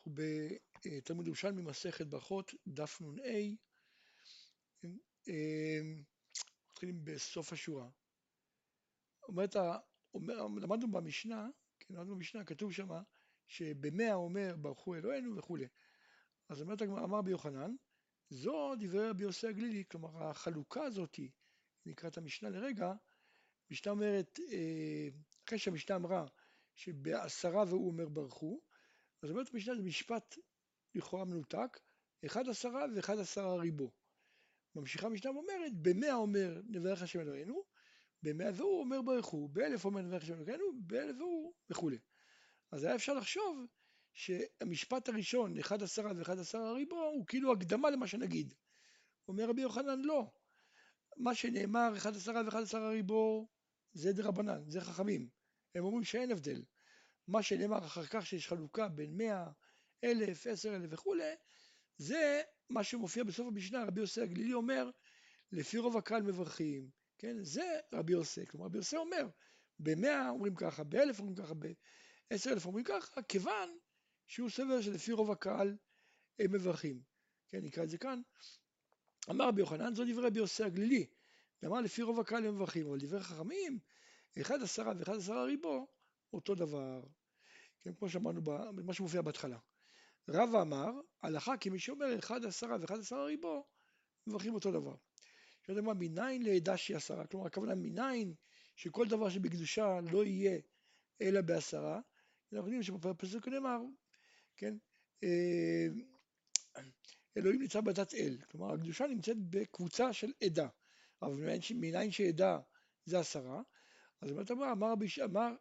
אנחנו בתלמוד ירושלמי מסכת ברכות, דף נ"ה, אמ, מתחילים בסוף השורה. אומרת, אומר, למדנו במשנה, כן, למדנו במשנה, כתוב שמה, שבמאה אומר ברכו אלוהינו וכולי. אז אומרת הגמרא, אמר רבי יוחנן, זו דברי רבי יוסי הגלילי, כלומר החלוקה הזאתי, נקרא את המשנה לרגע, המשנה אומרת, אה, אחרי שהמשנה אמרה שבעשרה והוא אומר ברכו, אז אומרת המשנה זה משפט לכאורה מנותק, אחד עשרה ואחד עשרה ריבו. ממשיכה המשנה ואומרת, במאה אומר נברך השם אלוהינו, במאה והוא אומר ברכו, באלף אומר נברך השם אלוהינו, באלף והוא וכולי. אז היה אפשר לחשוב שהמשפט הראשון, אחד עשרה ואחד עשרה ריבו, הוא כאילו הקדמה למה שנגיד. אומר רבי יוחנן, לא. מה שנאמר, אחד עשרה ואחד עשרה ריבו, זה דרבנן, זה חכמים. הם אומרים שאין הבדל. מה שנאמר אחר כך שיש חלוקה בין מאה, אלף, עשר אלף וכולי, זה מה שמופיע בסוף המשנה, רבי יוסי הגלילי אומר, לפי רוב הקהל מברכים, כן, זה רבי יוסי, כלומר רבי יוסי אומר, במאה אומרים ככה, באלף אומרים ככה, בעשר אלף אומרים ככה, כיוון שהוא סובר שלפי רוב הקהל הם מברכים, כן, נקרא את זה כאן, אמר רבי יוחנן, זו דברי רבי יוסי הגלילי, ואמר לפי רוב הקהל הם מברכים, אבל דברי חכמים, אחד עשרה ואחד עשרה ריבו, אותו דבר. כן, כמו שאמרנו במה שמופיע בהתחלה. רבא אמר, הלכה כמי שאומר אחד עשרה ואחד עשרה ריבו, מברכים אותו דבר. שאתה אומר, מניין לעדה שהיא עשרה, כלומר הכוונה מניין שכל דבר שבקדושה לא יהיה אלא בעשרה, אנחנו יודעים שבפסוק נאמר, כן, אה, אלוהים נמצא בדת אל, כלומר הקדושה נמצאת בקבוצה של עדה, אבל מניין שעדה זה עשרה, אז אומרת אמר, אמר, אמר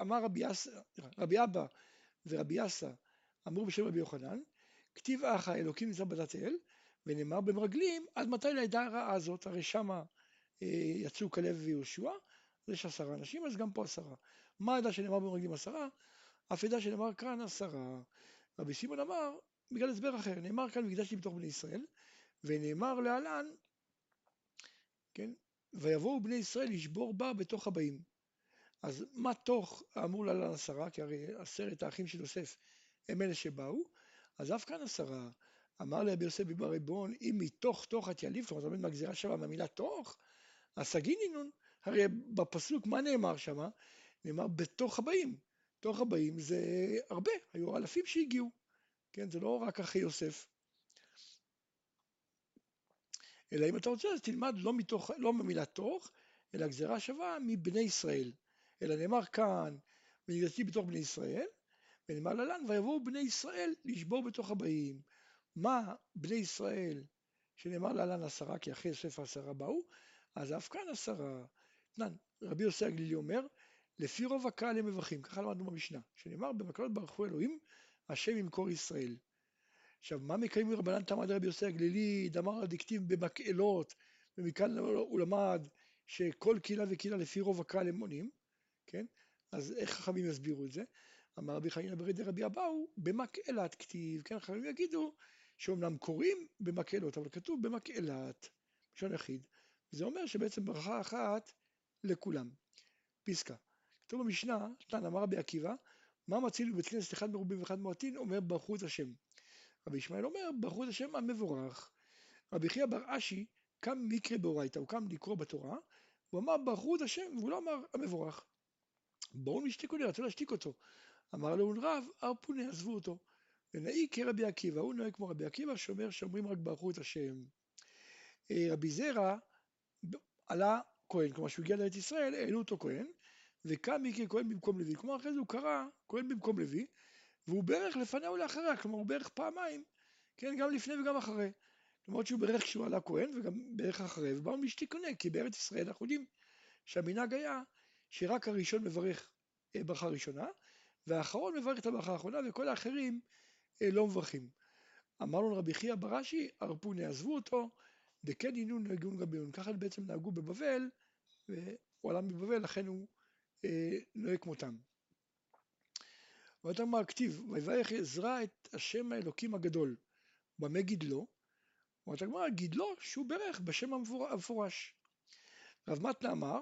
אמר רבי, יס, רבי אבא ורבי יסא אמרו בשם רבי יוחנן, כתיב אחא אלוקים נמצא בדת אל, ונאמר במרגלים, עד מתי לעדה הרעה הזאת, הרי שמה אה, יצאו כלב ויהושע, אז יש עשרה אנשים, אז גם פה עשרה. מה העדה שנאמר במרגלים עשרה? אף עדה שנאמר כאן עשרה. רבי שמעון אמר, בגלל הסבר אחר, נאמר כאן מקדשתי בתוך בני ישראל, ונאמר להלן, כן, ויבואו בני ישראל לשבור בה בתוך הבאים. אז מה תוך אמור להלן עשרה, כי הרי עשרת האחים של יוסף הם אלה שבאו, אז אף כאן עשרה. אמר לרבי יוסף ביבר ריבון, אם מתוך תוך את יליב, זאת אומרת מהגזירה שווה מהמילה תוך, אז סגינינון, הרי בפסוק מה נאמר שם? נאמר בתוך הבאים. תוך הבאים זה הרבה, היו אלפים שהגיעו, כן, זה לא רק אחי יוסף. אלא אם אתה רוצה אז תלמד לא מתוך, לא במילה תוך, אלא גזירה שווה מבני ישראל. אלא נאמר כאן, ונגדתי בתוך בני ישראל, ונאמר ללן, ויבואו בני ישראל לשבור בתוך הבאים. מה בני ישראל, שנאמר להלן עשרה, כי אחרי יוסף העשרה באו, אז אף כאן עשרה. תנן, רבי יוסי הגלילי אומר, לפי רוב הקהל הם מברכים, ככה למדנו במשנה, שנאמר במקלות ברכו אלוהים, השם ימכור ישראל. עכשיו, מה מקיימים רבנן תמד רבי יוסי הגלילי, דמר הדיקטיב במקהלות, ומכאן הוא למד שכל קהילה וקהילה לפי רוב הקהל הם עונים, כן? אז איך חכמים יסבירו את זה? אמר רבי חנינא ברי דרבי אבאו, במקהלת כתיב, כן, חכמים יגידו שאומנם קוראים במקהלות, אבל כתוב במקהלת, ראשון יחיד. זה אומר שבעצם ברכה אחת לכולם. פסקה. כתוב במשנה, תנא אמר רבי עקיבא, מה מציל בבית כנסת אחד מרובים ואחד מועטין, אומר ברכו את השם. רבי ישמעאל אומר, ברכו את השם המבורך. רבי חייא בר אשי קם מקרה באורייתא, הוא קם לקרוא בתורה, הוא אמר ברכו את השם, והוא לא אמר המבורך. בואו נשתיק אותי, רצו להשתיק אותו. אמר לו רב, הרפוני, עזבו אותו. ונאי כרבי עקיבא, הוא נוהג כמו רבי עקיבא, שאומר שאומרים רק ברכו את השם. אה, רבי זרע עלה כהן, כלומר שהוא הגיע לארץ ישראל, העלו אותו כהן, וקם מקרה כהן במקום לוי. כלומר אחרי זה הוא קרא כהן במקום לוי, והוא ברך לפניה ולאחריה, כלומר הוא ברך פעמיים, כן, גם לפני וגם אחרי. למרות שהוא ברך כשהוא עלה כהן וגם ברך אחרי, ובאו משתיקונה, כי בארץ ישראל אנחנו יודעים שהמנהג היה שרק הראשון מברך אה, ברכה ראשונה, והאחרון מברך את הברכה האחרונה, וכל האחרים אה, לא מברכים. אמר לו רבי חייא בראשי, הרפוני עזבו אותו, דכן עינון נהגון גביון. ככה בעצם נהגו בבבל, והוא עלה מבבל, לכן הוא אה, נוהג כמותם. ואתה אמר כתיב, ויברך עזרא את השם האלוקים הגדול. במה גידלו? אומרת הגמרא, גידלו שהוא ברך בשם המפורש. רב מתנה אמר,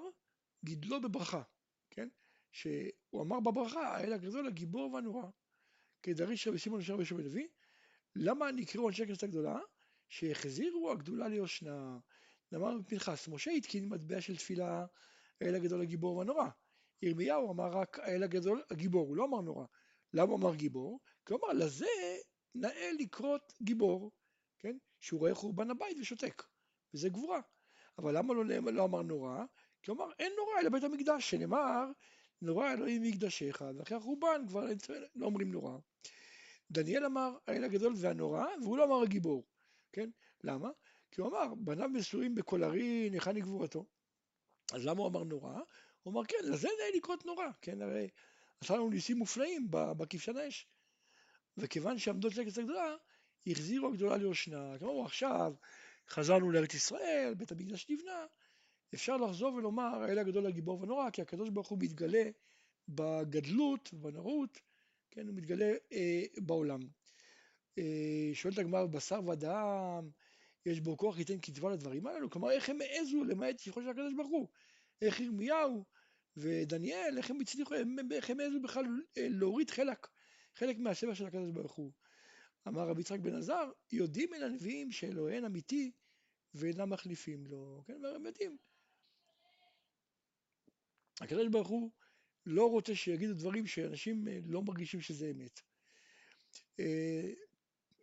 גידלו בברכה, כן? שהוא אמר בברכה, האל הגדול הגיבור והנורא. כדריש רבי שמעון ושל רבי שמעון לוי, למה נקראו אנשי הכנסת הגדולה? שהחזירו הגדולה ליושנה. אמר פנחס, משה התקין מטבע של תפילה האל הגדול הגיבור והנורא. ירמיהו אמר רק האל הגדול הגיבור, הוא לא אמר נורא. למה הוא אמר גיבור? אמר לזה נאה לקרות גיבור, כן? שהוא רואה חורבן הבית ושותק, וזה גבורה. אבל למה לא, לא אמר נורא? אמר אין נורא אלא בית המקדש, שנאמר נורא אלוהים מקדשך, ואחרי החורבן כבר לא אומרים נורא. דניאל אמר האל הגדול והנורא, והוא לא אמר הגיבור, כן? למה? כי הוא אמר, בניו מסורים בקולרין, היכן היא גבורתו? אז למה הוא אמר נורא? הוא אמר, כן, לזה נאה לקרות נורא, כן, הרי עשה לנו ניסים מופלאים בכבשן האש. וכיוון שעמדו את לקץ הגדולה, החזירו הגדולה ליושנה. כלומר, עכשיו חזרנו לארץ ישראל, בית המקדש נבנה, אפשר לחזור ולומר, האל הגדול הגיבור ונורא, כי הקדוש ברוך הוא מתגלה בגדלות, בנורות, כן, הוא מתגלה אה, בעולם. אה, שואלת הגמרא, בשר ודם, יש בו כוח ייתן כתבה לדברים הללו, כלומר איך הם העזו למעט שבחו של הקדוש ברוך הוא, איך ירמיהו ודניאל, איך הם הצליחו, איך הם העזו בכלל אה, להוריד חלק, חלק מהשבע של הקדוש ברוך הוא. אמר רבי יצחק בן עזר, יודעים מן הנביאים שאלוהיהם אמיתי ואינם מחליפים לו, כן, הם יודעים. הקדוש ברוך הוא לא רוצה שיגידו דברים שאנשים אה, לא מרגישים שזה אמת. אה,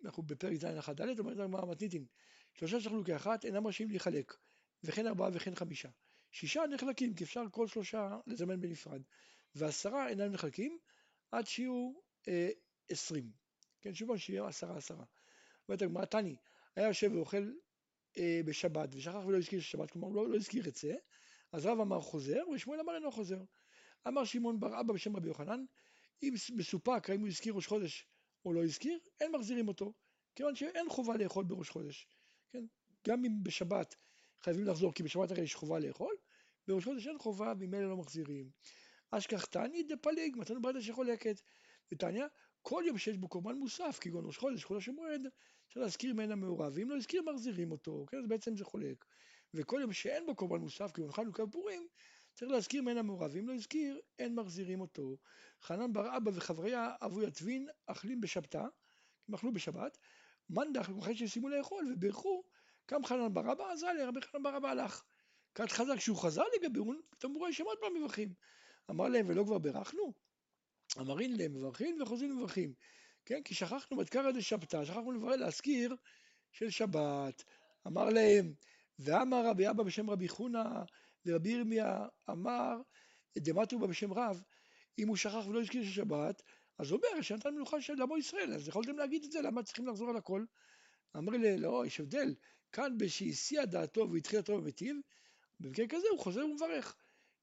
אנחנו בפרק ז' 1 ד', אומרת הגמרא מתניתין, שלושה שחלו כאחת אינם רשאים להיחלק, וכן ארבעה וכן חמישה. שישה נחלקים, כי אפשר כל שלושה לזמן בנפרד, ועשרה אינם נחלקים עד שיהיו אה, עשרים. כן, שוב שיהיה עשרה עשרה. אומרת הגמרא, תני, היה יושב ואוכל בשבת, ושכח ולא הזכיר שבת, כלומר לא, לא הזכיר את זה, אז רב אמר חוזר, ושמואל אמר אינו חוזר. אמר שמעון בר אבא בשם רבי יוחנן, אם מסופק האם הוא הזכיר ראש חודש או לא הזכיר, אין מחזירים אותו, כיוון שאין חובה לאכול בראש חודש. כן? גם אם בשבת חייבים לחזור, כי בשבת הרי יש חובה לאכול, בראש חודש אין חובה, ממילא לא מחזירים. אשכח תעני דפליג, מתנו ברדה שחולקת. ותניא, כל יום שיש בו קורבן מוסף, כגון ראש חודש, חודש המועד, אפשר להזכיר ממנה מעורב, ואם לא הזכיר מחזירים אותו, כן? אז בעצם זה חולק. וכל יום שאין בו קורבן מוסף, כגון חנוכה ופורים, צריך להזכיר ממנה מעורב, ואם לא הזכיר, אין מחזירים אותו. חנן בר אבא וחבריה אבו יתבין, אכלים בשבתה, הם אכלו בשבת, מנדח אחרי שסיימו לאכול וברכו, קם חנן בר אבא, עזר לי, רבי חנן בר אבא הלך. כת חזק, כשהוא חזר לגבירון, פתאום הוא רואה שהם עוד פעם מברכים. אמר להם, ולא כבר בירכנו? אמרין להם, מברכים וחוזרים מברכים. כן, כי שכחנו מתקרא דשבתא, שכחנו לברר, להזכיר של שבת. אמר להם, ואמר רבי אבא בשם רבי חונא, ורבי ירמיה אמר, דמטו בשם רב, אם הוא שכח ולא הזכיר שבת, אז הוא אומר שנתן מנוחה של עמו ישראל, אז יכולתם להגיד את זה, למה צריכים לחזור על הכל? אמר לי, לא, יש הבדל, כאן בשהסיע דעתו והתחיל הטוב ומיטיב, במקרה כזה הוא חוזר ומברך.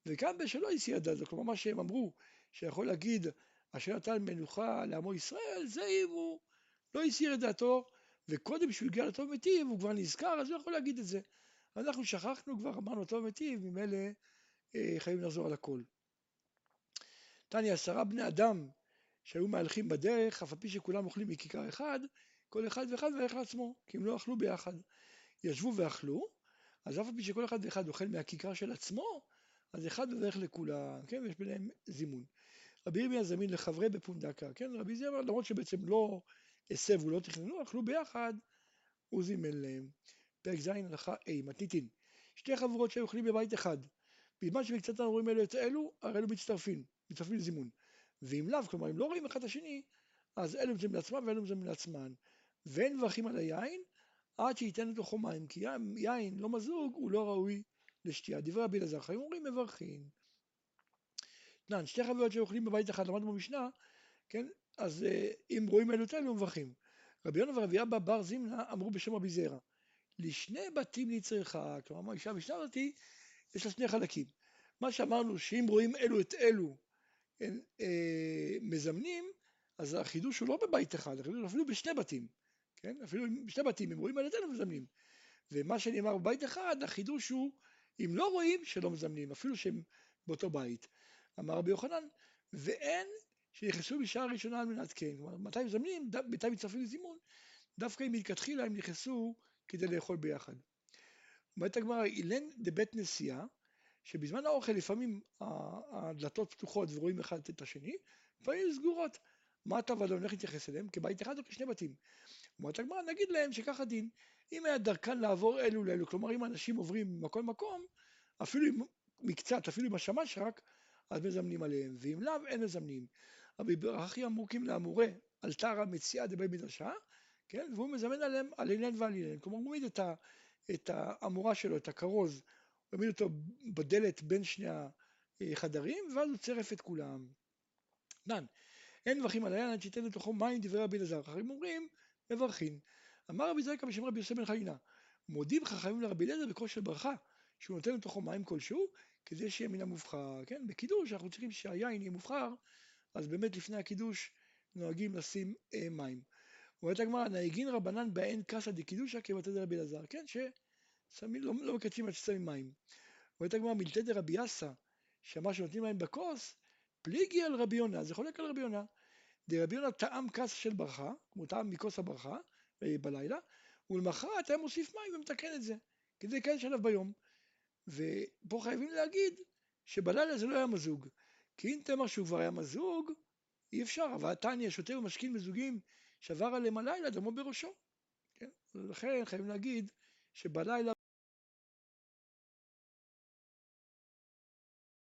וכאן בשלא הסיע דעתו, כלומר מה שהם אמרו, שיכול להגיד אשר נתן מנוחה לעמו ישראל, זה אם הוא לא הסיר את דעתו, וקודם שהוא הגיע לטוב ומיטיב, הוא כבר נזכר, אז הוא יכול להגיד את זה. אנחנו שכחנו כבר, אמרנו טוב ומיטיב, ממילא אה, חייבים לחזור על הכל. תניא, עשרה בני אדם שהיו מהלכים בדרך, אף על פי שכולם אוכלים מכיכר אחד, כל אחד ואחד והלך לעצמו, כי הם לא אכלו ביחד. ישבו ואכלו, אז אף על פי שכל אחד ואחד אוכל מהכיכר של עצמו, אז אחד מברך לכולם, כן, ויש ביניהם זימון. רבי ירמיה זמין לחברי בפונדקה, כן, רבי זמר, למרות שבעצם לא הסבו, לא תכננו, אכלו ביחד, הוא זימן להם. פרק ז' הלכה A, מתניתין. שתי חבורות שהיו אוכלים בבית אחד. בזמן שמקצת רואים אלו את אלו, הרי אלו מצטרפים, מצטרפים לזימון. ואם לאו, כלומר אם לא רואים אחד את השני, אז אלו מזמנים לעצמם ואלו מזמנים לעצמם. ואין מברכים על היין עד שייתן לתוכו מים, כי יין לא מזוג הוא לא ראוי לשתייה. דברי רבי אלעזר חיים אומרים מברכים. תנן, שתי חבורות שאוכלים בבית אחד, למדנו במשנה, כן, אז אה, אם רואים אלו את אלו מברכים. רבי יונה ורבי אבא בר זימנה אמרו בשם רבי זרע, לשני בתים נצרכה, כלומר האישה בשני בתים יש לה שני חלקים. מה שאמרנו שאם רואים אלו את אלו הם, אה, מזמנים, אז החידוש הוא לא בבית אחד, החידוש הוא אפילו בשני בתים, כן? אפילו בשני בתים, הם רואים על ידינו מזמנים. ומה שנאמר בבית אחד, החידוש הוא, אם לא רואים, שלא מזמנים, אפילו שהם באותו בית. אמר רבי יוחנן, ואין שנכנסו בשעה ראשונה על מנת כן. כלומר, מתי מזמנים, מתי מצטרפים לזימון, דווקא אם מלכתחילה הם נכנסו כדי לאכול ביחד. אומרת הגמרא, אילן דבית נסיעה, שבזמן האוכל לפעמים הדלתות פתוחות ורואים אחד את השני, לפעמים סגורות. מה אתה ולא הולך להתייחס אליהם? כבית אחד או כשני בתים? אומרת הגמרא, נגיד להם שככה דין. אם היה דרכן לעבור אלו לאלו, כלומר אם אנשים עוברים ממקום למקום, אפילו אם מקצת, אפילו עם השמש רק, אז מזמנים עליהם, ואם לאו, אין מזמנים. רבי ברכי אמוקים לאמורי, על תרא מציאה דבי מדרשה, כן, והוא מזמן עליהם על אילן ועל אילן, כלומר הוא מעמיד את, את האמורה שלו, את הכרוז, הוא מעמיד אותו בדלת בין שני החדרים, ואז הוא צירף את כולם. דן, אין מברכים על היין עד שייתן לתוכו מים דברי רבי אלעזר, חכמים אומרים, מברכים. אמר רבי זרקה בשם רבי יוסף בן חיינה, מודים חכמים לרבי אליעזר בכושר ברכה, שהוא נותן לתוכו מים כלשהו, כדי שיהיה מן המובחר. כן, בקידוש אנחנו צריכים שהיין יהיה מובחר, אז באמת לפני הקידוש נוהגים לשים אה, מים. אומרת הגמרא, נהגין רבנן באין קסא דקידושא כבתי דרבי אלעזר, כן, ששמים, לא, לא מקדשים עד ששמים מים. אומרת הגמרא, מילתא דרבי יאסא, שאמר שנותנים מים בכוס, פליגי על רבי יונה, זה חולק על רבי יונה. דרבי יונה טעם כס של ברכה, כמו טעם מכוס הברכה אה, בלילה, ולמחרת היה מוסיף מים ומתקן את זה, כדי לקדש עליו ביום. ופה חייבים להגיד שבלילה זה לא היה מזוג, כי אם תאמר שהוא כבר היה מזוג, אי אפשר, אבל תניא שותה ומשכין מזוגים שעבר עליהם הלילה, דמו בראשו. כן? ולכן חייבים להגיד שבלילה